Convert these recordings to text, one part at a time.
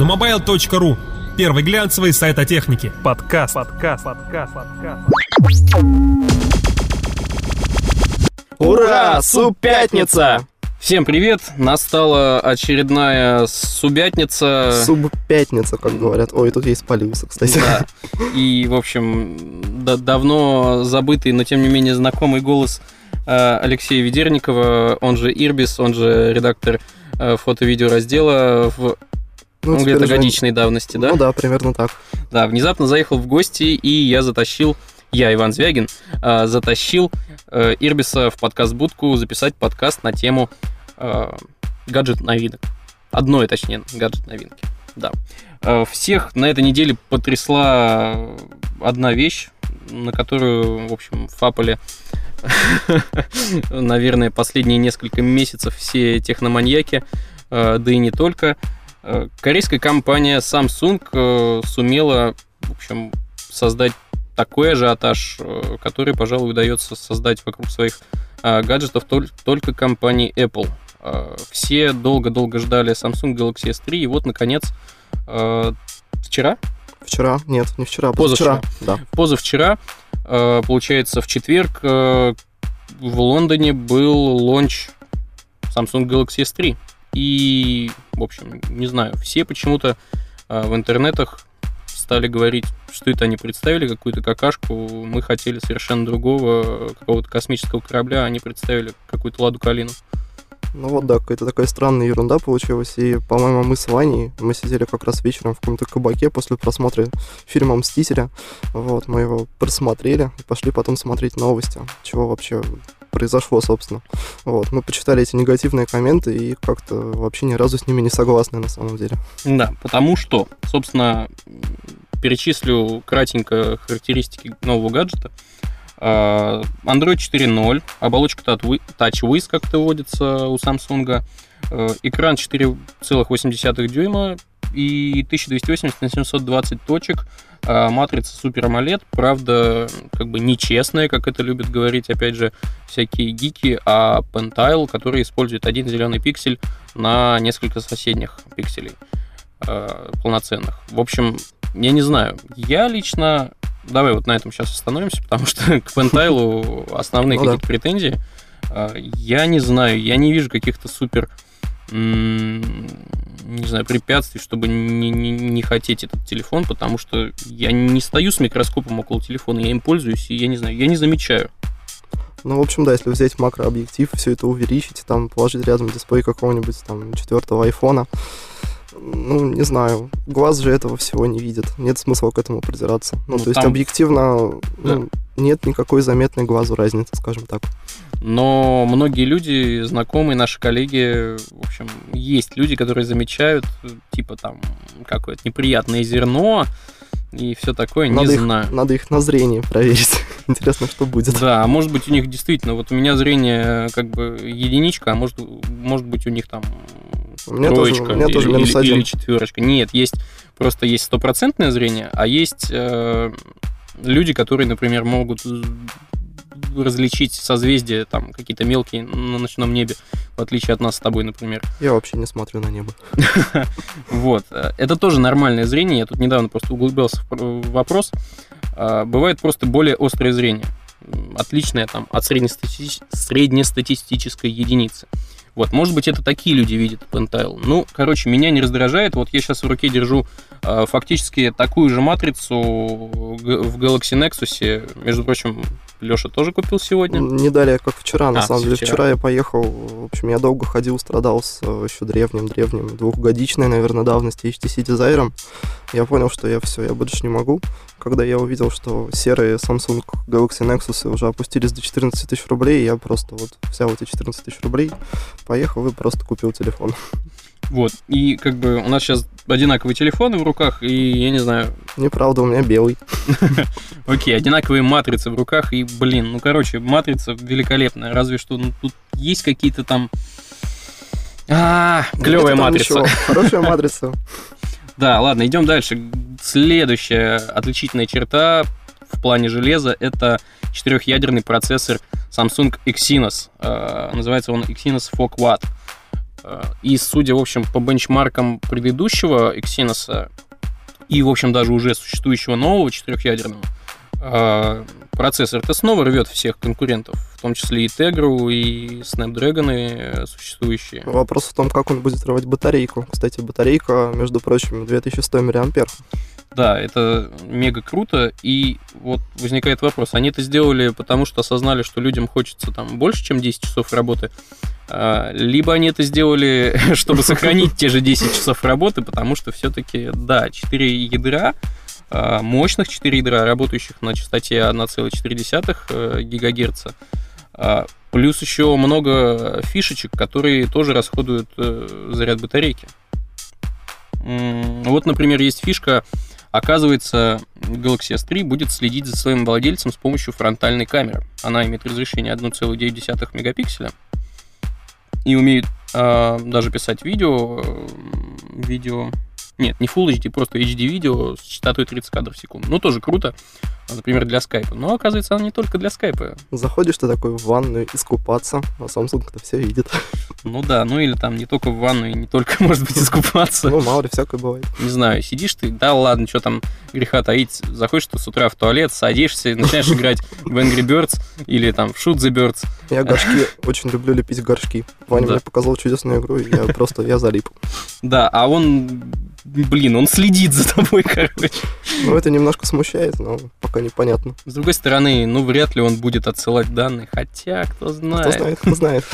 на mobile.ru. Первый глянцевый сайт о технике. Подкаст. Подкаст. Подкаст. Подкаст. Ура! Суб-пятница! Всем привет! Настала очередная субятница. Суб-пятница, как говорят. Ой, тут есть спалился, кстати. Да. И, в общем, да- давно забытый, но тем не менее знакомый голос э, Алексея Ведерникова, он же Ирбис, он же редактор э, фото-видео раздела в Ну, ну, где-то годичной давности, да? Ну да, примерно так. Да, внезапно заехал в гости, и я затащил, я, Иван Звягин, э, затащил э, Ирбиса в подкаст-будку записать подкаст на тему э, гаджет-новинок. Одной, точнее, гаджет-новинки. Да. Э, Всех на этой неделе потрясла одна вещь, на которую, в общем, фапали, наверное, последние несколько месяцев все техноманьяки, э, да и не только. Э, Корейская компания Samsung э, сумела, в общем, создать такой ажиотаж, э, который, пожалуй, удается создать вокруг своих гаджетов толь- только компании Apple. Все долго-долго ждали Samsung Galaxy S3, и вот, наконец, вчера, Вчера, нет, не вчера, а Позавчера. позавчера. Да. позавчера, получается, в четверг в Лондоне был лонч Samsung Galaxy S3. И, в общем, не знаю, все почему-то э, в интернетах стали говорить, что это они представили, какую-то какашку. Мы хотели совершенно другого, э, какого-то космического корабля, а они представили какую-то ладу калину. Ну вот да, какая-то такая странная ерунда получилась. И, по-моему, мы с Ваней, мы сидели как раз вечером в каком-то кабаке после просмотра фильма «Мстителя». Вот, мы его просмотрели и пошли потом смотреть новости, чего вообще произошло, собственно. Вот, мы почитали эти негативные комменты и как-то вообще ни разу с ними не согласны на самом деле. Да, потому что, собственно, перечислю кратенько характеристики нового гаджета. А, Android 4.0, оболочка Touch- TouchWiz, как это вводится у Samsung, э, экран 4,8 дюйма и 1280 на 720 точек, а, матрица Super AMOLED, правда, как бы нечестная, как это любят говорить, опять же, всякие гики, а Pentile, который использует один зеленый пиксель на несколько соседних пикселей э, полноценных. В общем, я не знаю. Я лично... Давай вот на этом сейчас остановимся, потому что к Pentile основные Ну да. какие-то претензии. Э, Я не знаю, я не вижу каких-то супер не знаю, препятствий, чтобы не, не, не хотеть этот телефон, потому что я не стою с микроскопом около телефона, я им пользуюсь, и я не знаю, я не замечаю. Ну, в общем, да, если взять макрообъектив, все это увеличить, там положить рядом дисплей какого-нибудь там четвертого айфона, ну, не знаю, глаз же этого всего не видит. Нет смысла к этому придираться. Ну, Ну, то есть там- объективно ну, нет никакой заметной глазу разницы, скажем так. Но многие люди, знакомые, наши коллеги, в общем, есть люди, которые замечают, типа там, какое-то неприятное зерно и все такое, не надо, знаю. Их, надо их на зрение проверить. Интересно, что будет. Да, а может быть у них действительно, вот у меня зрение как бы единичка, а может, может быть у них там У меня тоже- троечка у меня тоже или, минус или- или четверочка. Нет, есть просто есть стопроцентное зрение, а есть э, люди, которые, например, могут различить созвездия, там какие-то мелкие на ночном небе, в отличие от нас с тобой, например. Я вообще не смотрю на небо. Вот. э, Это тоже нормальное зрение. Я тут недавно просто углублялся пр- в вопрос. А, Бывает просто более острое зрение. Отличное там от среднестати- среднестатистической единицы. Вот, может быть, это такие люди видят Pentile. Ну, короче, меня не раздражает. Вот я сейчас в руке держу э, фактически такую же матрицу в Galaxy Nexus. Между прочим, Леша тоже купил сегодня. Не далее, как вчера, на А, самом деле. вчера. Вчера я поехал, в общем, я долго ходил, страдал с э, еще древним-древним, двухгодичной, наверное, давности HTC Desire. Я понял, что я все, я больше не могу. Когда я увидел, что серые Samsung Galaxy Nexus уже опустились до 14 тысяч рублей, я просто вот взял эти 14 тысяч рублей, поехал и просто купил телефон. Вот. И как бы у нас сейчас одинаковые телефоны в руках, и я не знаю, Неправда, у меня белый. Окей, одинаковые матрицы в руках, и, блин, ну, короче, матрица великолепная, разве что, ну, тут есть какие-то там... А, клевая матрица. Хорошая матрица. Да, ладно, идем дальше. Следующая отличительная черта в плане железа это четырехъядерный процессор Samsung Exynos. Э, называется он Exynos Fog Watt. Э, И, судя, в общем, по бенчмаркам предыдущего Exynos и, в общем, даже уже существующего нового четырехъядерного, э, процессор-то снова рвет всех конкурентов, в том числе и Tegra, и Snapdragon существующие. Вопрос в том, как он будет рвать батарейку. Кстати, батарейка, между прочим, 2100 мАh. Да, это мега круто, и вот возникает вопрос, они это сделали потому, что осознали, что людям хочется там больше, чем 10 часов работы, а, либо они это сделали, чтобы сохранить те же 10 часов работы, потому что все-таки, да, 4 ядра, а, мощных 4 ядра, работающих на частоте 1,4 ГГц, а, плюс еще много фишечек, которые тоже расходуют э, заряд батарейки. Вот, например, есть фишка, оказывается, Galaxy S3 будет следить за своим владельцем с помощью фронтальной камеры. Она имеет разрешение 1,9 мегапикселя и умеет а, даже писать видео, э, видео, нет, не Full HD, просто HD видео с частотой 30 кадров в секунду. Ну, тоже круто, например, для скайпа. Но, оказывается, она не только для скайпа. Заходишь ты такой в ванную искупаться, а Samsung это все видит. Ну да, ну или там не только в ванну, и не только, может быть, искупаться. Ну, мало ли, всякое бывает. Не знаю, сидишь ты, да ладно, что там греха таить, заходишь ты с утра в туалет, садишься, начинаешь играть в Angry Birds или там в Shoot the Birds. Я горшки очень люблю лепить горшки. Ваня Да. мне показал чудесную игру, и я просто, я залип. Да, а он, блин, он следит за тобой, короче. Ну, это немножко смущает, но пока непонятно. С другой стороны, ну, вряд ли он будет отсылать данные, хотя, кто Кто знает. знает, кто знает.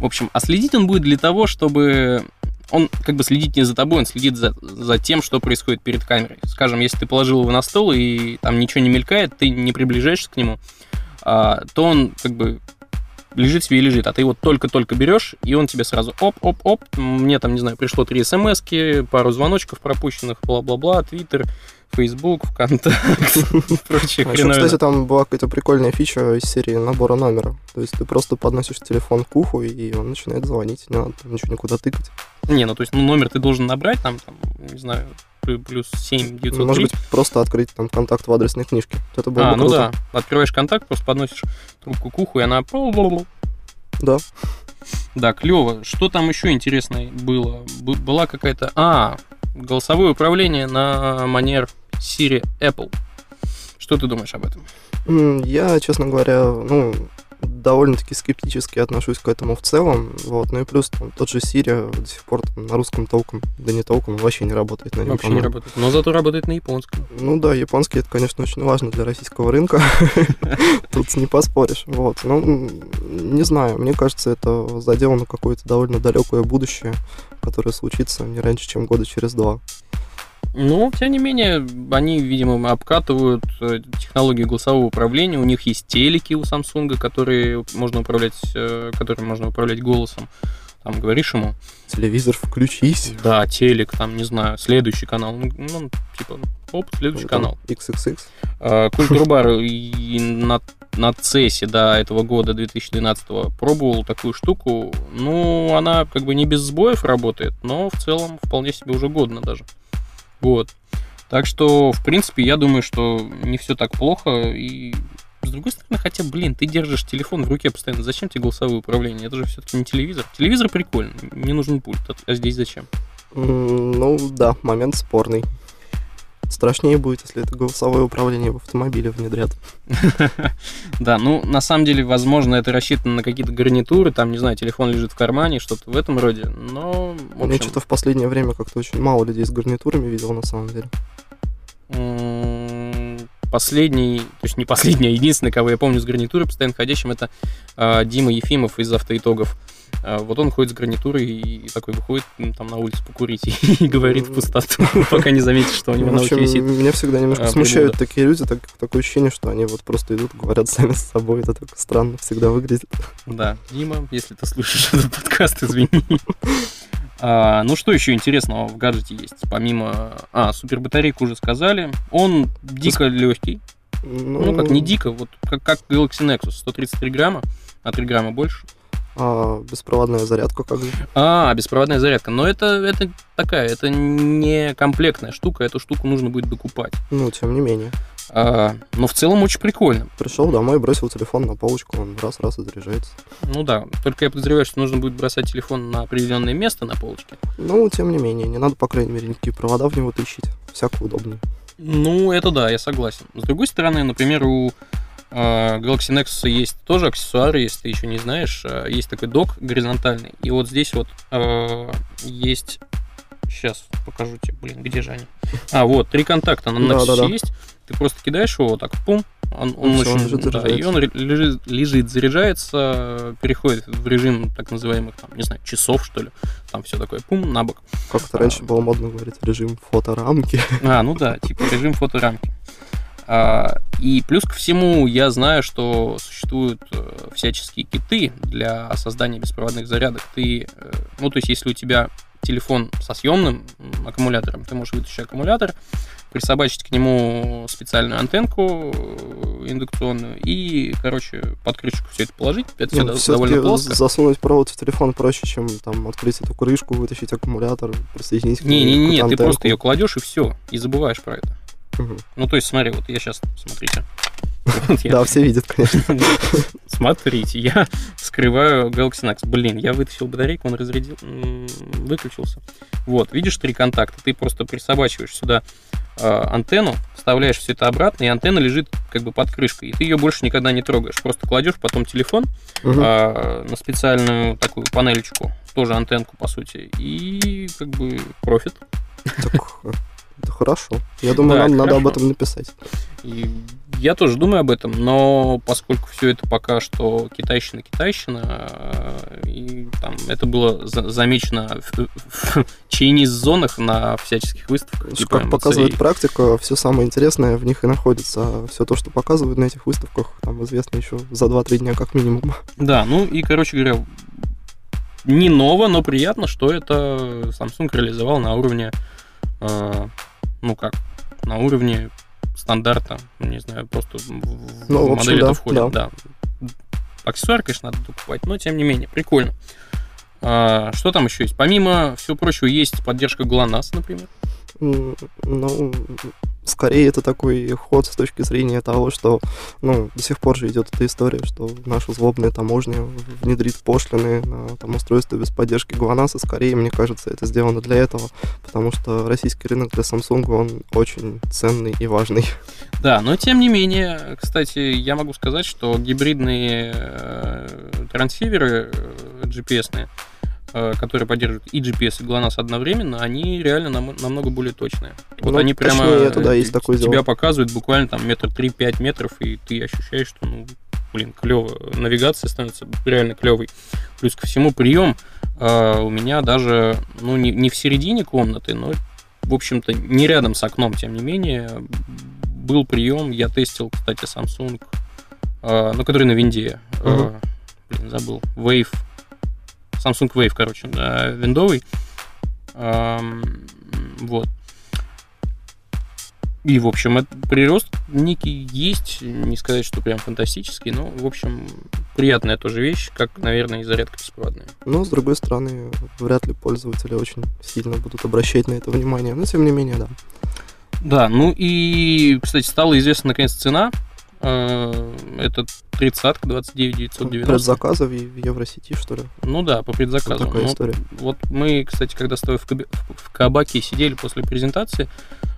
В общем, а следить он будет для того, чтобы... Он как бы следит не за тобой, он следит за, за тем, что происходит перед камерой. Скажем, если ты положил его на стол и там ничего не мелькает, ты не приближаешься к нему, а, то он как бы лежит себе и лежит, а ты его только-только берешь, и он тебе сразу оп-оп-оп, мне там, не знаю, пришло три смс пару звоночков пропущенных, бла-бла-бла, Твиттер, Фейсбук, ВКонтакт, прочие А еще, кстати, там была какая-то прикольная фича из серии набора номера. То есть ты просто подносишь телефон к уху, и он начинает звонить. Не надо там ничего никуда тыкать. Не, ну то есть ну, номер ты должен набрать, там, там не знаю, плю- плюс 7 903. Может быть, просто открыть там контакт в адресной книжке. Вот Это было а, бы ну круто. да. Открываешь контакт, просто подносишь трубку к уху, и она... Да. Да, клево. Что там еще интересное было? Была какая-то... А, голосовое управление на манер Siri Apple. Что ты думаешь об этом? Я, честно говоря, ну, довольно-таки скептически отношусь к этому в целом. Вот. Ну и плюс там, тот же Siri до сих пор там, на русском толком, да не толком, вообще не работает на нем. Вообще не работает. Но зато работает на японском. Ну да, японский это, конечно, очень важно для российского рынка. Тут не поспоришь. Вот. Ну, не знаю, мне кажется, это задело на какое-то довольно далекое будущее, которое случится не раньше, чем года через два. Но, тем не менее, они, видимо, обкатывают э, технологии голосового управления. У них есть телеки у Samsung, которые можно управлять, э, которыми можно управлять голосом. Там говоришь ему, Телевизор включись. да, телек, там, не знаю, следующий канал. Ну, ну, типа, оп, следующий Там канал. XXX. А, Культурбар и на, на CES до этого года, 2012 пробовал такую штуку. Ну, она как бы не без сбоев работает, но в целом вполне себе уже годно даже. Вот. Так что, в принципе, я думаю, что не все так плохо. И с другой стороны, хотя, блин, ты держишь телефон в руке постоянно. Зачем тебе голосовое управление? Это же все-таки не телевизор. Телевизор прикольно, не нужен пульт. А здесь зачем? Ну да, момент спорный. Страшнее будет, если это голосовое управление в автомобиле внедрят. Да, ну, на самом деле, возможно, это рассчитано на какие-то гарнитуры, там, не знаю, телефон лежит в кармане, что-то в этом роде, но, Я что-то в последнее время как-то очень мало людей с гарнитурами видел, на самом деле. последний, то есть не последний, а единственный, кого я помню с гарнитурой постоянно ходящим, это а, Дима Ефимов из автоитогов. А, Вот он ходит с гарнитурой и такой выходит там на улицу покурить и говорит в пустоту, пока не заметит, что у него на ухе висит. меня всегда немножко а, смущают такие люди, так, такое ощущение, что они вот просто идут, говорят сами с собой. Это так странно всегда выглядит. Да, Дима, если ты слушаешь этот подкаст, извини. А, ну, что еще интересного в гаджете есть? Помимо... А, супербатарейку уже сказали. Он дико легкий. Ну, как не дико, вот как, как Galaxy Nexus. 133 грамма, а 3 грамма больше. А беспроводная зарядка как же? А, беспроводная зарядка. Но это, это такая, это не комплектная штука. Эту штуку нужно будет докупать. Ну, тем не менее. А, но в целом очень прикольно. Пришел домой, бросил телефон на полочку, он раз-раз и заряжается. Ну да, только я подозреваю, что нужно будет бросать телефон на определенное место на полочке. Ну, тем не менее, не надо, по крайней мере, никакие провода в него тащить. Всяко удобнее. Ну, это да, я согласен. С другой стороны, например, у Galaxy Nexus есть тоже аксессуары, если ты еще не знаешь. Э, есть такой док горизонтальный. И вот здесь вот э, есть... Сейчас покажу тебе, блин, где же они? А, вот, три контакта на Да, Nexus да, да. есть. Ты просто кидаешь его вот так, пум, он, он И всё, он очень, лежит, да, и он лежит, лежит, заряжается, переходит в режим так называемых, там, не знаю, часов, что ли. Там все такое, пум, на бок. Как-то раньше А. было модно говорить режим фоторамки. А, ну да, типа режим фоторамки. А, и плюс ко всему, я знаю, что существуют э, всяческие киты для создания беспроводных зарядок. Ты, э, ну, то есть, если у тебя телефон со съемным аккумулятором, ты можешь вытащить аккумулятор, присобачить к нему специальную антенку э, индукционную и, короче, под крышку все это положить. Это все Ну, довольно всё-таки плоско. засунуть провод в телефон проще, чем там открыть эту крышку, вытащить аккумулятор, присоединить к ней Не-не-не, ты какую-то просто ее кладешь и все, и забываешь про это. Ну, то есть, смотри, вот я сейчас, смотрите. Да, все видят, конечно. Смотрите, я скрываю Galaxy Nex. Блин, я вытащил батарейку, он разрядил, выключился. Вот, видишь три контакта, ты просто присобачиваешь сюда э, антенну, вставляешь все это обратно, и антенна лежит как бы под крышкой, и ты ее больше никогда не трогаешь. Просто кладешь потом телефон э, на специальную такую панелечку, тоже антенку, по сути, и как бы профит. Хорошо. Я думаю, Да, нам надо об этом написать. И я тоже думаю об этом, но поскольку все это пока что китайщина, китайщина, э, и там это было за- замечено в, в Chinese-зонах на всяческих выставках. типа Как показывает практика, все самое интересное в них и находится. Все то, что показывают на этих выставках, там известно еще за 2-3 дня как минимум. Да, ну и, короче говоря, не ново, но приятно, что это Samsung реализовал на уровне, э, ну как, на уровне стандарта, не знаю, просто в, в Ну, в общем, модель да, это входит, да. Аксессуар, конечно, надо докупать, но тем не менее, прикольно. А, что там еще есть? Помимо всего прочего, есть поддержка GLONASS, например. Ну, скорее это такой ход с точки зрения того, что, ну, до сих пор же идет эта история, что наша злобная таможня внедрит пошлины на там, устройство без поддержки ГЛОНАСС, и скорее, мне кажется, это сделано для этого, потому что российский рынок для Samsung, он очень ценный и важный. Да, но тем не менее, кстати, я могу сказать, что гибридные э, трансиверы э, GPS-ные, которые поддерживают и GPS, и GLONASS одновременно, они реально нам- намного более точные. Вот Ну, они прямо это да, э, есть такое тебя дело. показывают буквально там метр три-пять метров, и ты ощущаешь, что, ну, блин, клево. Навигация становится реально клевой. Плюс ко всему прием э, у меня даже, ну, не, не в середине комнаты, но, в общем-то, не рядом с окном, тем не менее, был прием. Я тестил, кстати, Samsung, э, ну, который на винде. э, Мгм. блин, забыл. Wave. Samsung Wave, короче, да, виндовый. Вот. И, в общем, это прирост некий есть, не сказать, что прям фантастический, но, в общем, приятная тоже вещь, как, наверное, и зарядка беспроводная. Но, с другой стороны, вряд ли пользователи очень сильно будут обращать на это внимание, но, тем не менее, да. Да, ну и, кстати, стала известна наконец цена. Э, Это 30 29 990. Предзаказы в в Евросети, что ли? Ну да, по предзаказу. Вот такая Ну, история. Вот мы, кстати, когда с тобой в, кабе- в кабаке сидели после презентации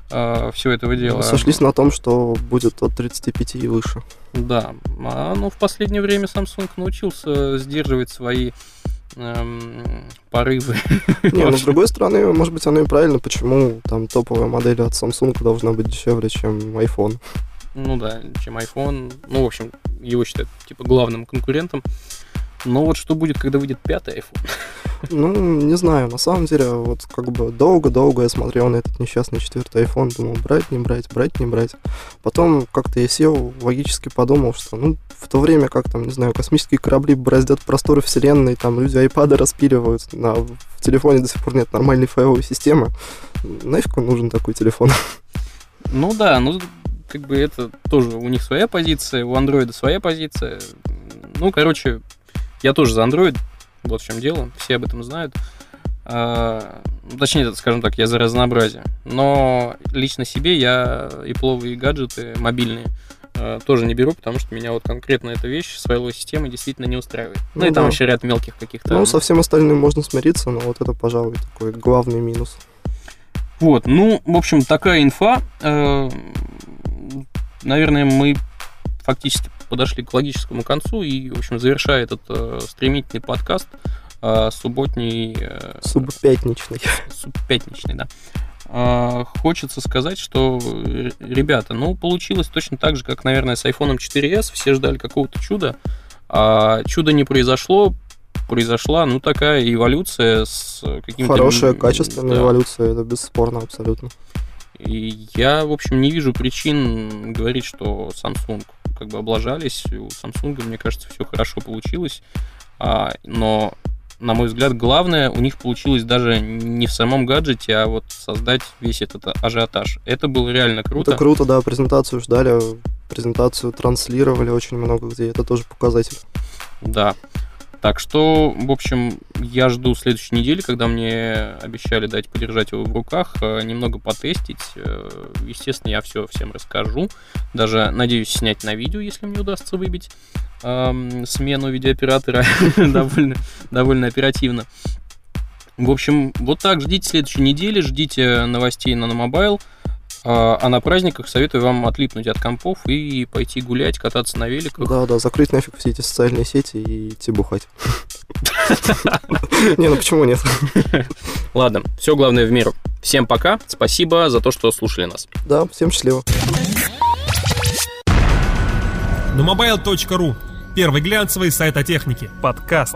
всего этого дела. Сошлись на том, что будет от 35 и выше. Да, а ну в последнее время Samsung научился сдерживать свои эм, порывы. Не, ну, с другой стороны, может быть, оно и правильно, почему там топовая модель от Samsung должна быть дешевле, чем iPhone. Ну да, чем iPhone. Ну, в общем, его считают типа главным конкурентом. Но вот что будет, когда выйдет пятый iPhone? Ну, не знаю, на самом деле, вот как бы долго-долго я смотрел на этот несчастный четвертый iPhone, думал, брать, не брать, брать, не брать. Потом как-то я сел, логически подумал, что, ну, в то время как там, не знаю, космические корабли бороздят просторы вселенной, там люди айпады распиливают, на, в телефоне до сих пор нет нормальной файловой системы, нафиг он нужен такой телефон? Ну да, ну как бы это тоже у них своя позиция, у андроида своя позиция. Ну, короче, я тоже за Android, вот в чем дело, все об этом знают. А, точнее, скажем так, я за разнообразие. Но лично себе я и пловые гаджеты мобильные э, тоже не беру, потому что меня вот конкретно эта вещь с файловой системой действительно не устраивает. Ну, Ну и там да. еще ряд мелких каких-то. Ну, со всем остальным можно смириться, но вот это, пожалуй, такой главный минус. Вот, ну, в общем, такая инфа. Э, Наверное, мы фактически подошли к логическому концу и, в общем, завершая этот э, стремительный подкаст, э, субботний, э, Субпятничный. субпятничный, да. А, Хочется сказать, что, ребята, ну, получилось точно так же, как, наверное, с iPhone 4s. Все ждали какого-то чуда, а чудо не произошло. Произошла, ну, такая эволюция с каким-то... Хорошая, качественная да. эволюция, это бесспорно абсолютно. И я, в общем, не вижу причин говорить, что Samsung как бы облажались. У Samsung, мне кажется, все хорошо получилось. А, но, на мой взгляд, главное у них получилось даже не в самом гаджете, а вот создать весь этот ажиотаж. Это было реально круто. Это круто, да, презентацию ждали, презентацию транслировали очень много где, это тоже показатель. Да. Так что, в общем, я жду следующей недели, когда мне обещали дать подержать его в руках, э, немного потестить. Э, Естественно, я все всем расскажу. Даже надеюсь снять на видео, если мне удастся выбить эм, смену видеооператора довольно, оперативно. В общем, вот так ждите следующей недели, ждите новостей на Mobile. А а на праздниках советую вам отлипнуть от компов и пойти гулять, кататься на великах. Да, да, закрыть нафиг все эти социальные сети и идти бухать. Не, ну почему нет? Ладно, все главное в меру. Всем пока, спасибо за то, что слушали нас. Да, всем счастливо. Numobile.ru Первый глянцевый сайт о технике. Подкаст.